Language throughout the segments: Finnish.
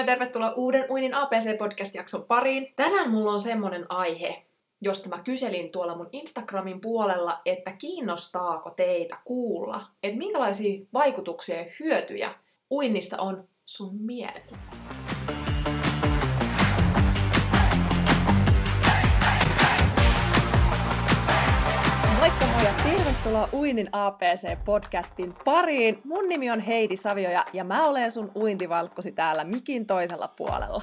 ja tervetuloa uuden Uinin APC-podcast-jakson pariin. Tänään mulla on semmonen aihe, josta mä kyselin tuolla mun Instagramin puolella, että kiinnostaako teitä kuulla, että minkälaisia vaikutuksia ja hyötyjä uinnista on sun mielellä. Tervetuloa Uinin APC-podcastin pariin. Mun nimi on Heidi Savioja ja mä olen sun uintivalkkosi täällä mikin toisella puolella.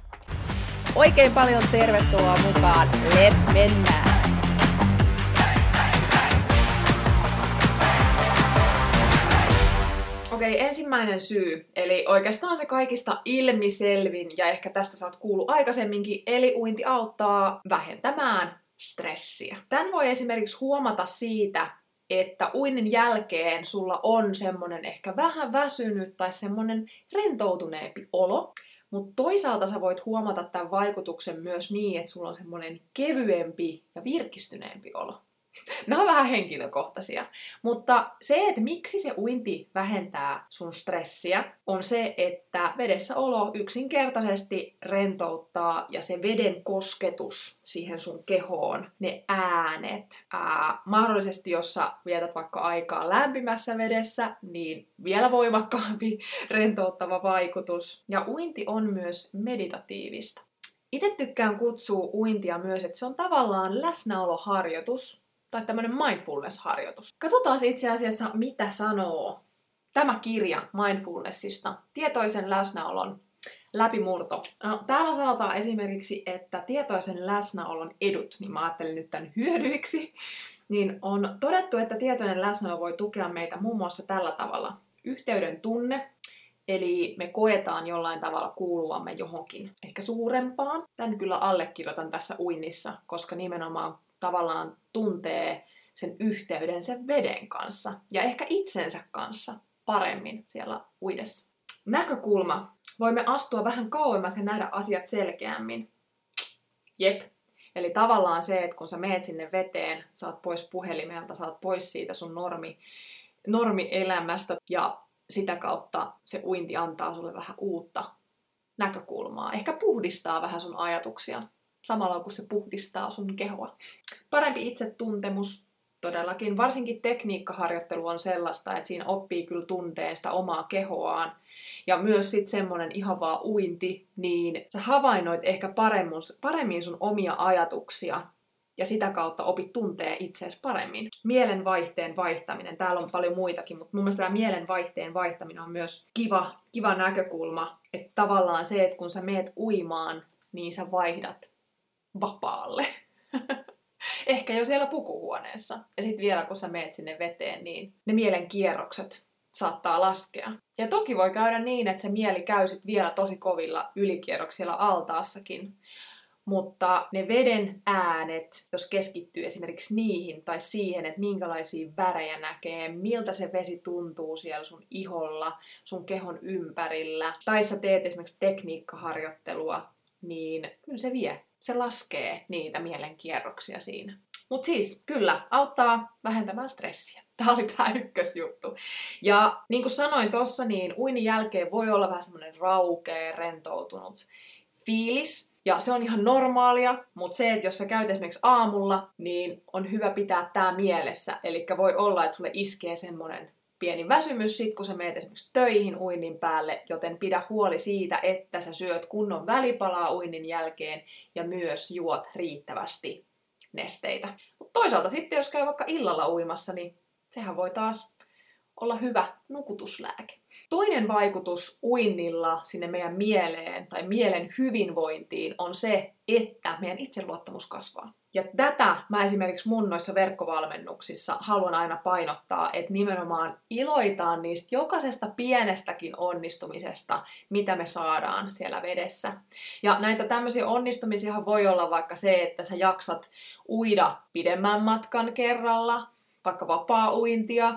Oikein paljon tervetuloa mukaan. Let's mennään! Okei, okay, ensimmäinen syy, eli oikeastaan se kaikista ilmiselvin, ja ehkä tästä sä oot kuullut aikaisemminkin, eli uinti auttaa vähentämään stressiä. Tän voi esimerkiksi huomata siitä, että uinnin jälkeen sulla on semmonen ehkä vähän väsynyt tai semmonen rentoutuneempi olo. Mutta toisaalta sä voit huomata tämän vaikutuksen myös niin, että sulla on semmoinen kevyempi ja virkistyneempi olo. Nämä on vähän henkilökohtaisia. Mutta se, että miksi se uinti vähentää sun stressiä, on se, että vedessä olo yksinkertaisesti rentouttaa ja se veden kosketus siihen sun kehoon, ne äänet, ää, mahdollisesti jos sä vietät vaikka aikaa lämpimässä vedessä, niin vielä voimakkaampi rentouttava vaikutus. Ja uinti on myös meditatiivista. Itse tykkään kutsua uintia myös, että se on tavallaan läsnäoloharjoitus, tai tämmöinen mindfulness-harjoitus. Katsotaan itse asiassa, mitä sanoo tämä kirja mindfulnessista, tietoisen läsnäolon läpimurto. No, täällä sanotaan esimerkiksi, että tietoisen läsnäolon edut, niin mä ajattelin nyt tämän hyödyiksi, niin on todettu, että tietoinen läsnäolo voi tukea meitä muun muassa tällä tavalla. Yhteyden tunne, eli me koetaan jollain tavalla kuuluvamme johonkin, ehkä suurempaan. Tän kyllä allekirjoitan tässä uinnissa, koska nimenomaan tavallaan tuntee sen yhteyden sen veden kanssa ja ehkä itsensä kanssa paremmin siellä uidessa. Näkökulma. Voimme astua vähän kauemmas ja nähdä asiat selkeämmin. Jep. Eli tavallaan se, että kun sä meet sinne veteen, saat pois puhelimelta, saat pois siitä sun normi, normielämästä ja sitä kautta se uinti antaa sulle vähän uutta näkökulmaa. Ehkä puhdistaa vähän sun ajatuksia samalla kun se puhdistaa sun kehoa. Parempi itsetuntemus todellakin. Varsinkin tekniikkaharjoittelu on sellaista, että siinä oppii kyllä tunteen sitä omaa kehoaan. Ja myös sitten semmonen ihan vaan uinti, niin sä havainnoit ehkä paremmin, paremmin sun omia ajatuksia ja sitä kautta opit tuntee itseäsi paremmin. Mielenvaihteen vaihtaminen, täällä on paljon muitakin, mutta mun mielestä tämä mielenvaihteen vaihtaminen on myös kiva, kiva näkökulma, että tavallaan se, että kun sä meet uimaan, niin sä vaihdat vapaalle. Ehkä jo siellä pukuhuoneessa. Ja sitten vielä kun sä meet sinne veteen, niin ne mielen kierrokset saattaa laskea. Ja toki voi käydä niin, että se mieli käy sit vielä tosi kovilla ylikierroksilla altaassakin. Mutta ne veden äänet, jos keskittyy esimerkiksi niihin tai siihen, että minkälaisia värejä näkee, miltä se vesi tuntuu siellä sun iholla, sun kehon ympärillä, tai sä teet esimerkiksi tekniikkaharjoittelua, niin kyllä se vie se laskee niitä mielenkierroksia siinä. Mutta siis, kyllä, auttaa vähentämään stressiä. Tämä oli tämä ykkösjuttu. Ja niin kuin sanoin tuossa, niin uinin jälkeen voi olla vähän semmoinen raukea, rentoutunut fiilis. Ja se on ihan normaalia, mutta se, että jos sä käyt esimerkiksi aamulla, niin on hyvä pitää tämä mielessä. Eli voi olla, että sulle iskee semmoinen pieni väsymys sit, kun sä meet esimerkiksi töihin uinnin päälle, joten pidä huoli siitä, että sä syöt kunnon välipalaa uinnin jälkeen ja myös juot riittävästi nesteitä. Mutta toisaalta sitten, jos käy vaikka illalla uimassa, niin sehän voi taas olla hyvä nukutuslääke. Toinen vaikutus uinnilla sinne meidän mieleen tai mielen hyvinvointiin on se, että meidän itseluottamus kasvaa. Ja tätä mä esimerkiksi mun noissa verkkovalmennuksissa haluan aina painottaa, että nimenomaan iloitaan niistä jokaisesta pienestäkin onnistumisesta, mitä me saadaan siellä vedessä. Ja näitä tämmöisiä onnistumisia voi olla vaikka se, että sä jaksat uida pidemmän matkan kerralla, vaikka vapaa-uintia,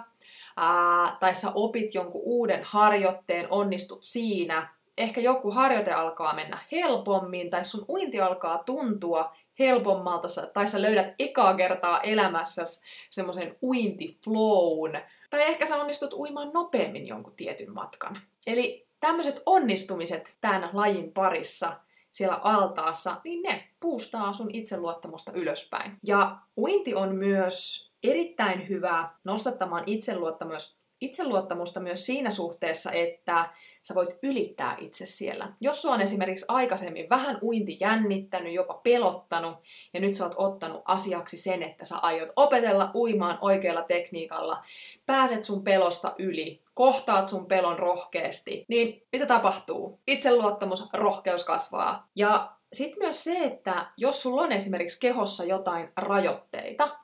ää, tai sä opit jonkun uuden harjoitteen, onnistut siinä, ehkä joku harjoite alkaa mennä helpommin, tai sun uinti alkaa tuntua helpommalta, tai sä löydät ekaa kertaa elämässäsi semmoisen uintiflown, tai ehkä sä onnistut uimaan nopeammin jonkun tietyn matkan. Eli tämmöiset onnistumiset tämän lajin parissa siellä altaassa, niin ne puustaa sun itseluottamusta ylöspäin. Ja uinti on myös erittäin hyvä nostattamaan itseluottamusta, itseluottamusta myös siinä suhteessa, että sä voit ylittää itse siellä. Jos sua on esimerkiksi aikaisemmin vähän uinti jännittänyt, jopa pelottanut, ja nyt sä oot ottanut asiaksi sen, että sä aiot opetella uimaan oikealla tekniikalla, pääset sun pelosta yli, kohtaat sun pelon rohkeasti, niin mitä tapahtuu? Itseluottamus, rohkeus kasvaa. Ja sitten myös se, että jos sulla on esimerkiksi kehossa jotain rajoitteita,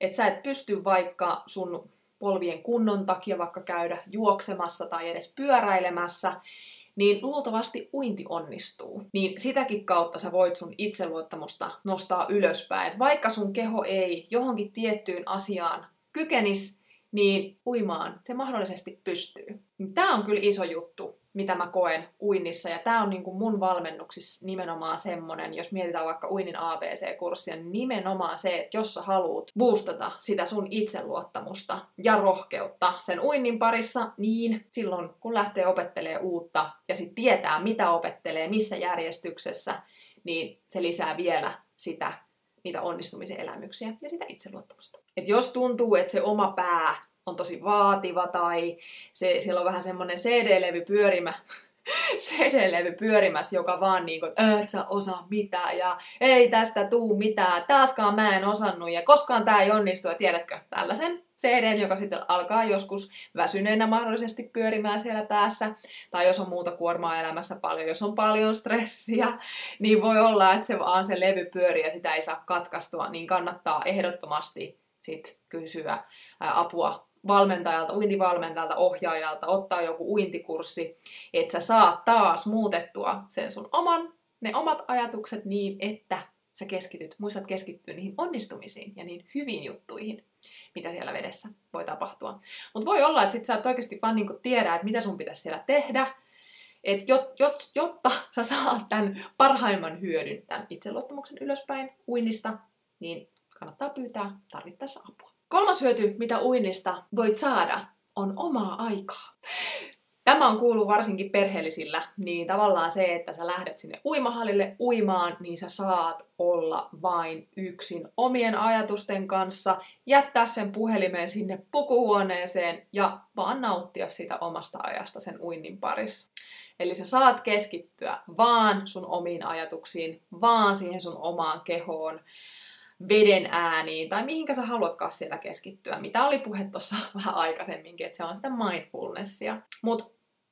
että sä et pysty vaikka sun polvien kunnon takia vaikka käydä juoksemassa tai edes pyöräilemässä, niin luultavasti uinti onnistuu. Niin sitäkin kautta sä voit sun itseluottamusta nostaa ylöspäin. Et vaikka sun keho ei johonkin tiettyyn asiaan kykenis, niin uimaan se mahdollisesti pystyy. Tämä on kyllä iso juttu mitä mä koen uinnissa. Ja tämä on niin kuin mun valmennuksissa nimenomaan semmonen, jos mietitään vaikka uinnin ABC-kurssia, niin nimenomaan se, että jos sä haluat boostata sitä sun itseluottamusta ja rohkeutta sen uinnin parissa, niin silloin kun lähtee opettelee uutta ja sitten tietää, mitä opettelee, missä järjestyksessä, niin se lisää vielä sitä niitä onnistumisen elämyksiä ja sitä itseluottamusta. Et jos tuntuu, että se oma pää on tosi vaativa tai se, siellä on vähän semmoinen CD-levy pyörimä, CD-levy pyörimässä, joka vaan niin kuin, et sä osaa mitään ja ei tästä tuu mitään, taaskaan mä en osannut ja koskaan tää ei onnistu. Ja tiedätkö, tällaisen CD, joka sitten alkaa joskus väsyneenä mahdollisesti pyörimään siellä päässä, tai jos on muuta kuormaa elämässä paljon, jos on paljon stressiä, niin voi olla, että se vaan se levy pyörii ja sitä ei saa katkaistua, niin kannattaa ehdottomasti sit kysyä apua valmentajalta, uintivalmentajalta, ohjaajalta, ottaa joku uintikurssi, että sä saat taas muutettua sen sun oman, ne omat ajatukset niin, että sä keskityt, muistat keskittyä niihin onnistumisiin ja niihin hyviin juttuihin, mitä siellä vedessä voi tapahtua. Mutta voi olla, että sit sä et oikeasti vaan niinku tiedä, että mitä sun pitäisi siellä tehdä, et jot, jot, jotta sä saat tämän parhaimman hyödyn, tämän itseluottamuksen ylöspäin uinnista, niin kannattaa pyytää tarvittaessa apua. Kolmas hyöty, mitä uinnista voit saada, on omaa aikaa. Tämä on kuulu varsinkin perheellisillä, niin tavallaan se, että sä lähdet sinne uimahallille uimaan, niin sä saat olla vain yksin omien ajatusten kanssa, jättää sen puhelimen sinne pukuhuoneeseen ja vaan nauttia sitä omasta ajasta sen uinnin parissa. Eli sä saat keskittyä vaan sun omiin ajatuksiin, vaan siihen sun omaan kehoon veden ääniin tai mihinkä sä haluatkaan siellä keskittyä, mitä oli puhe tuossa vähän aikaisemminkin, että se on sitä mindfulnessia. Mutta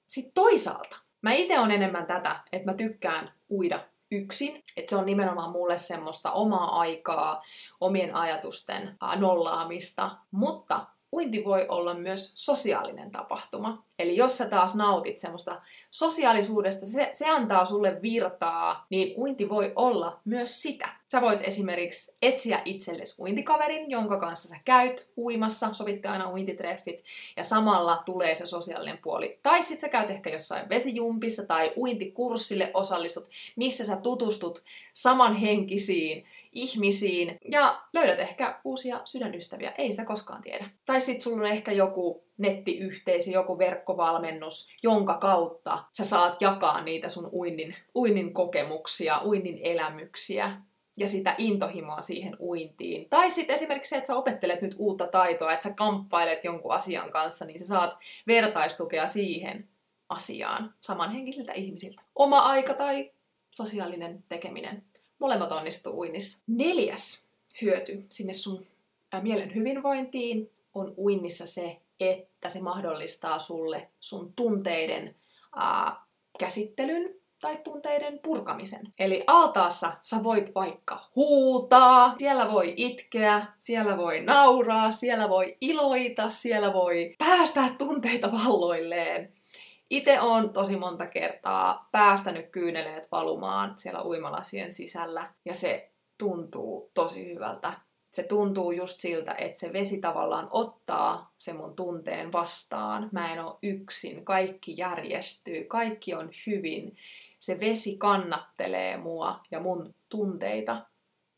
sitten toisaalta, mä itse on enemmän tätä, että mä tykkään uida yksin, että se on nimenomaan mulle semmoista omaa aikaa, omien ajatusten nollaamista, mutta uinti voi olla myös sosiaalinen tapahtuma. Eli jos sä taas nautit semmoista sosiaalisuudesta, se, se antaa sulle virtaa, niin uinti voi olla myös sitä. Sä voit esimerkiksi etsiä itsellesi uintikaverin, jonka kanssa sä käyt uimassa, sovitte aina uintitreffit, ja samalla tulee se sosiaalinen puoli. Tai sit sä käyt ehkä jossain vesijumpissa tai uintikurssille osallistut, missä sä tutustut samanhenkisiin ihmisiin ja löydät ehkä uusia sydänystäviä, ei sitä koskaan tiedä. Tai sitten sulla on ehkä joku nettiyhteisö, joku verkkovalmennus, jonka kautta sä saat jakaa niitä sun uinnin, uinnin kokemuksia, uinnin elämyksiä ja sitä intohimoa siihen uintiin. Tai sitten esimerkiksi se, että sä opettelet nyt uutta taitoa, että sä kamppailet jonkun asian kanssa, niin sä saat vertaistukea siihen asiaan samanhenkisiltä ihmisiltä. Oma aika tai sosiaalinen tekeminen Molemmat onnistuu uinnissa. Neljäs hyöty sinne sun mielen hyvinvointiin on uinnissa se, että se mahdollistaa sulle sun tunteiden ää, käsittelyn tai tunteiden purkamisen. Eli altaassa sä voit vaikka huutaa, siellä voi itkeä, siellä voi nauraa, siellä voi iloita, siellä voi päästää tunteita valloilleen. Itse on tosi monta kertaa päästänyt kyyneleet valumaan siellä uimalasien sisällä ja se tuntuu tosi hyvältä. Se tuntuu just siltä, että se vesi tavallaan ottaa se mun tunteen vastaan. Mä en ole yksin, kaikki järjestyy, kaikki on hyvin se vesi kannattelee mua ja mun tunteita.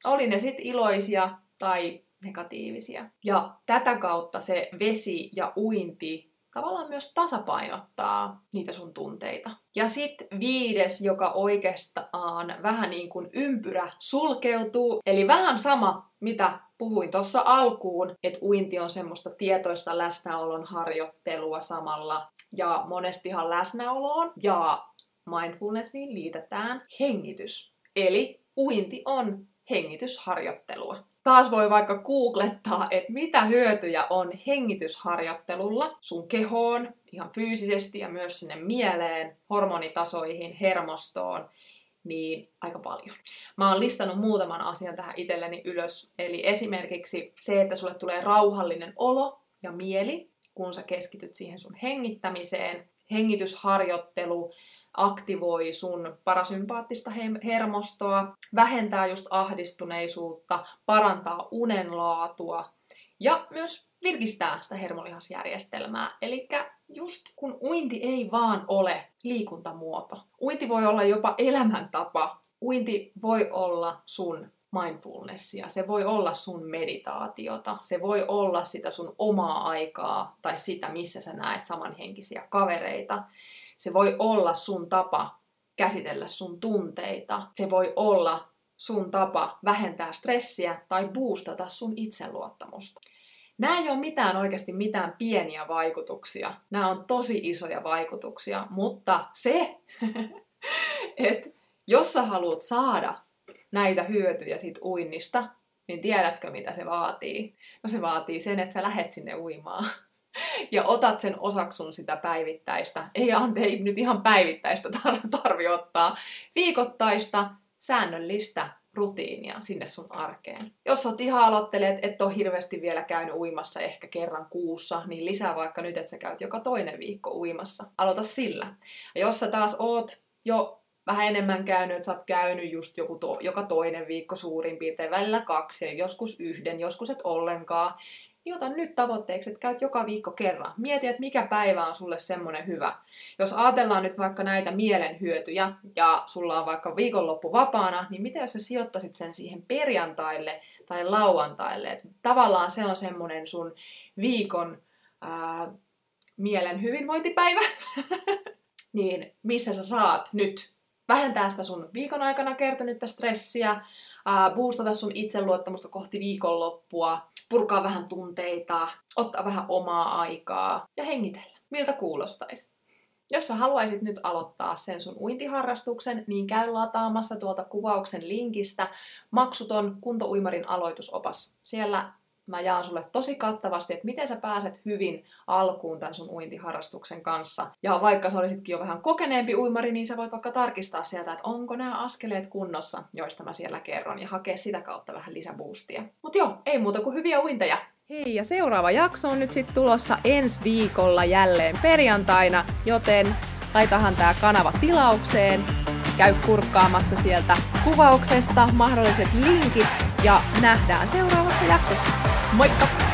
Oli ne sitten iloisia tai negatiivisia. Ja tätä kautta se vesi ja uinti tavallaan myös tasapainottaa niitä sun tunteita. Ja sitten viides, joka oikeastaan vähän niin kuin ympyrä sulkeutuu, eli vähän sama, mitä puhuin tuossa alkuun, että uinti on semmoista tietoissa läsnäolon harjoittelua samalla, ja monestihan läsnäoloon ja mindfulnessiin liitetään hengitys. Eli uinti on hengitysharjoittelua. Taas voi vaikka googlettaa, että mitä hyötyjä on hengitysharjoittelulla sun kehoon, ihan fyysisesti ja myös sinne mieleen, hormonitasoihin, hermostoon, niin aika paljon. Mä oon listannut muutaman asian tähän itselleni ylös. Eli esimerkiksi se, että sulle tulee rauhallinen olo ja mieli, kun sä keskityt siihen sun hengittämiseen. Hengitysharjoittelu aktivoi sun parasympaattista hermostoa, vähentää just ahdistuneisuutta, parantaa unenlaatua ja myös virkistää sitä hermolihasjärjestelmää. Eli just kun uinti ei vaan ole liikuntamuoto. Uinti voi olla jopa elämäntapa. Uinti voi olla sun mindfulnessia, se voi olla sun meditaatiota, se voi olla sitä sun omaa aikaa tai sitä, missä sä näet samanhenkisiä kavereita. Se voi olla sun tapa käsitellä sun tunteita. Se voi olla sun tapa vähentää stressiä tai boostata sun itseluottamusta. Nämä ei ole mitään oikeasti mitään pieniä vaikutuksia. Nämä on tosi isoja vaikutuksia, mutta se, että jos sä haluat saada näitä hyötyjä sit uinnista, niin tiedätkö mitä se vaatii? No se vaatii sen, että sä lähet sinne uimaan ja otat sen osaksun sitä päivittäistä, ei anteeksi nyt ihan päivittäistä tar- tarvi ottaa, viikoittaista, säännöllistä rutiinia sinne sun arkeen. Jos oot ihan aloittelet, et ole hirveästi vielä käynyt uimassa ehkä kerran kuussa, niin lisää vaikka nyt, että sä käyt joka toinen viikko uimassa. Aloita sillä. Ja jos sä taas oot jo vähän enemmän käynyt, että sä oot käynyt just joku to, joka toinen viikko suurin piirtein, välillä kaksi, joskus yhden, joskus et ollenkaan, niin ota nyt tavoitteeksi, että käyt joka viikko kerran. Mieti, että mikä päivä on sulle semmoinen hyvä. Jos ajatellaan nyt vaikka näitä mielen hyötyjä ja sulla on vaikka viikonloppu vapaana, niin miten jos sä sijoittaisit sen siihen perjantaille tai lauantaille? Et tavallaan se on semmoinen sun viikon ää, mielen hyvinvointipäivä. niin missä sä saat nyt vähentää sitä sun viikon aikana kertynyttä stressiä, boostata sun itseluottamusta kohti viikonloppua, purkaa vähän tunteita, ottaa vähän omaa aikaa ja hengitellä. Miltä kuulostaisi? Jos sä haluaisit nyt aloittaa sen sun uintiharrastuksen, niin käy lataamassa tuolta kuvauksen linkistä maksuton kuntouimarin aloitusopas. Siellä mä jaan sulle tosi kattavasti, että miten sä pääset hyvin alkuun tämän sun uintiharrastuksen kanssa. Ja vaikka sä olisitkin jo vähän kokeneempi uimari, niin sä voit vaikka tarkistaa sieltä, että onko nämä askeleet kunnossa, joista mä siellä kerron, ja hakea sitä kautta vähän lisäboostia. Mut joo, ei muuta kuin hyviä uinteja! Hei, ja seuraava jakso on nyt sitten tulossa ensi viikolla jälleen perjantaina, joten laitahan tää kanava tilaukseen, käy kurkkaamassa sieltä kuvauksesta mahdolliset linkit ja nähdään seuraavassa jaksossa. Moikka!